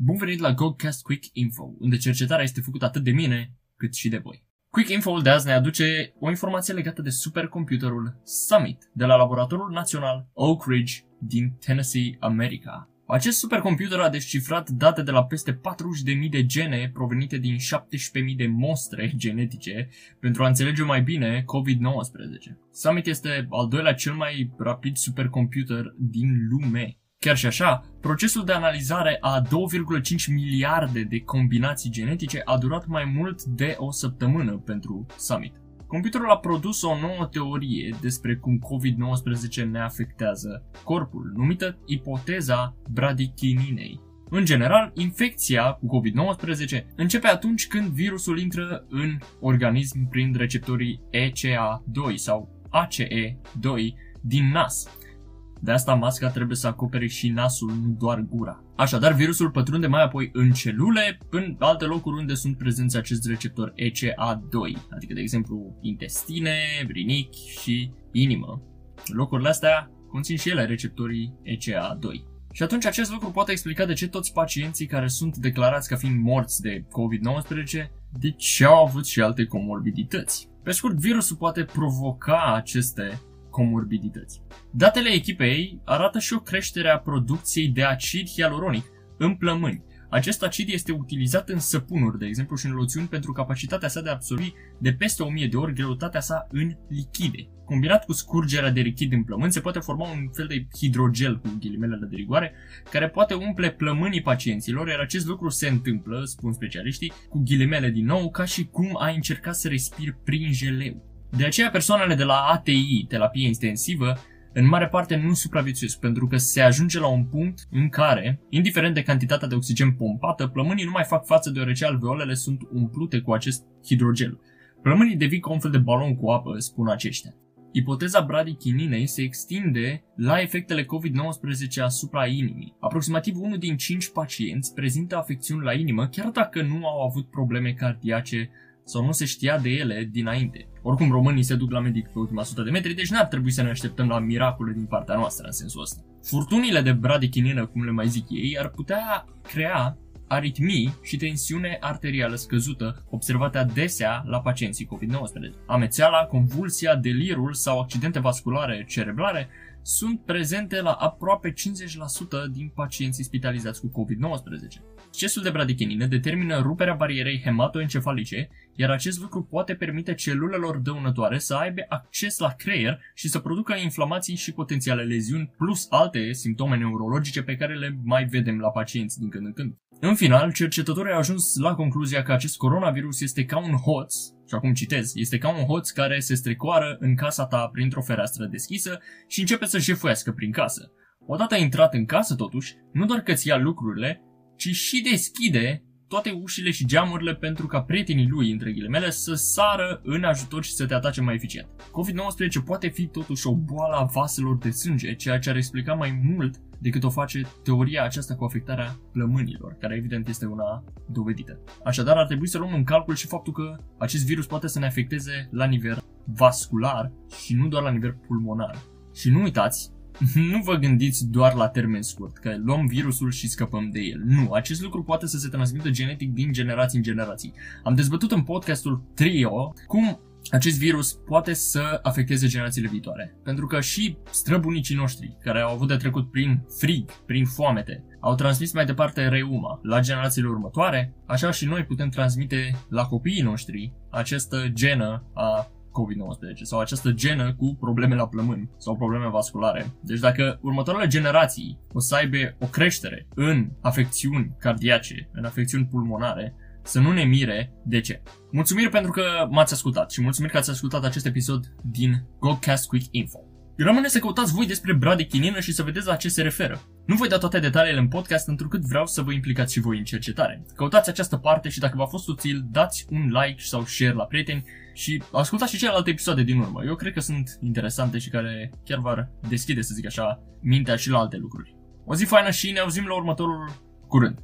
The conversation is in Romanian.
Bun venit la GoCast Quick Info, unde cercetarea este făcută atât de mine cât și de voi. Quick Info de azi ne aduce o informație legată de supercomputerul Summit de la Laboratorul Național Oak Ridge din Tennessee, America. Acest supercomputer a descifrat date de la peste 40.000 de gene provenite din 17.000 de mostre genetice pentru a înțelege mai bine COVID-19. Summit este al doilea cel mai rapid supercomputer din lume. Chiar și așa, procesul de analizare a 2,5 miliarde de combinații genetice a durat mai mult de o săptămână pentru Summit. Computerul a produs o nouă teorie despre cum COVID-19 ne afectează corpul, numită ipoteza bradichininei. În general, infecția cu COVID-19 începe atunci când virusul intră în organism prin receptorii ECA2 sau ACE2 din nas, de asta masca trebuie să acopere și nasul, nu doar gura. Așadar, virusul pătrunde mai apoi în celule, în alte locuri unde sunt prezenți acest receptor ECA2, adică, de exemplu, intestine, rinichi și inimă. Locurile astea conțin și ele receptorii ECA2. Și atunci acest lucru poate explica de ce toți pacienții care sunt declarați ca fiind morți de COVID-19, de ce au avut și alte comorbidități. Pe scurt, virusul poate provoca aceste comorbidități. Datele echipei arată și o creștere a producției de acid hialuronic în plămâni. Acest acid este utilizat în săpunuri, de exemplu, și în loțiuni pentru capacitatea sa de a absorbi de peste 1000 de ori greutatea sa în lichide. Combinat cu scurgerea de lichid în plămâni, se poate forma un fel de hidrogel cu ghilimelele de rigoare, care poate umple plămânii pacienților, iar acest lucru se întâmplă, spun specialiștii, cu ghilimele din nou, ca și cum ai încerca să respiri prin jeleu. De aceea persoanele de la ATI, terapie intensivă, în mare parte nu supraviețuiesc, pentru că se ajunge la un punct în care, indiferent de cantitatea de oxigen pompată, plămânii nu mai fac față deoarece alveolele sunt umplute cu acest hidrogel. Plămânii devin ca un fel de balon cu apă, spun aceștia. Ipoteza bradichininei se extinde la efectele COVID-19 asupra inimii. Aproximativ unul din 5 pacienți prezintă afecțiuni la inimă, chiar dacă nu au avut probleme cardiace sau nu se știa de ele dinainte. Oricum românii se duc la medic pe ultima sută de metri, deci n-ar trebui să ne așteptăm la miracole din partea noastră în sensul ăsta. Furtunile de bradichinină, cum le mai zic ei, ar putea crea aritmii și tensiune arterială scăzută, observate adesea la pacienții COVID-19. Amețeala, convulsia, delirul sau accidente vasculare cerebrale sunt prezente la aproape 50% din pacienții spitalizați cu COVID-19. Excesul de bradichinină determină ruperea barierei hematoencefalice, iar acest lucru poate permite celulelor dăunătoare să aibă acces la creier și să producă inflamații și potențiale leziuni, plus alte simptome neurologice pe care le mai vedem la pacienți din când în când. În final, cercetătorii au ajuns la concluzia că acest coronavirus este ca un hoț, și acum citez, este ca un hoț care se strecoară în casa ta printr-o fereastră deschisă și începe să jefuiască prin casă. Odată intrat în casă, totuși, nu doar că ți ia lucrurile, ci și deschide toate ușile și geamurile pentru ca prietenii lui, între ghilimele, să sară în ajutor și să te atace mai eficient. COVID-19 poate fi totuși o boală a vaselor de sânge, ceea ce ar explica mai mult decât o face teoria aceasta cu afectarea plămânilor, care evident este una dovedită. Așadar, ar trebui să luăm în calcul și faptul că acest virus poate să ne afecteze la nivel vascular și nu doar la nivel pulmonar. Și nu uitați, nu vă gândiți doar la termen scurt, că luăm virusul și scăpăm de el. Nu, acest lucru poate să se transmită genetic din generații în generații. Am dezbătut în podcastul Trio cum acest virus poate să afecteze generațiile viitoare. Pentru că și străbunicii noștri, care au avut de trecut prin frig, prin foamete, au transmis mai departe reuma la generațiile următoare, așa și noi putem transmite la copiii noștri această genă a COVID-19 sau această genă cu probleme la plămâni sau probleme vasculare. Deci dacă următoarele generații o să aibă o creștere în afecțiuni cardiace, în afecțiuni pulmonare, să nu ne mire de ce. Mulțumiri pentru că m-ați ascultat și mulțumiri că ați ascultat acest episod din Godcast Quick Info. Rămâne să căutați voi despre bradechinină și să vedeți la ce se referă. Nu voi da toate detaliile în podcast întrucât vreau să vă implicați și voi în cercetare. Căutați această parte și dacă v-a fost util, dați un like sau share la prieteni și ascultați și celelalte episoade din urmă. Eu cred că sunt interesante și care chiar v-ar deschide, să zic așa, mintea și la alte lucruri. O zi faină și ne auzim la următorul curând.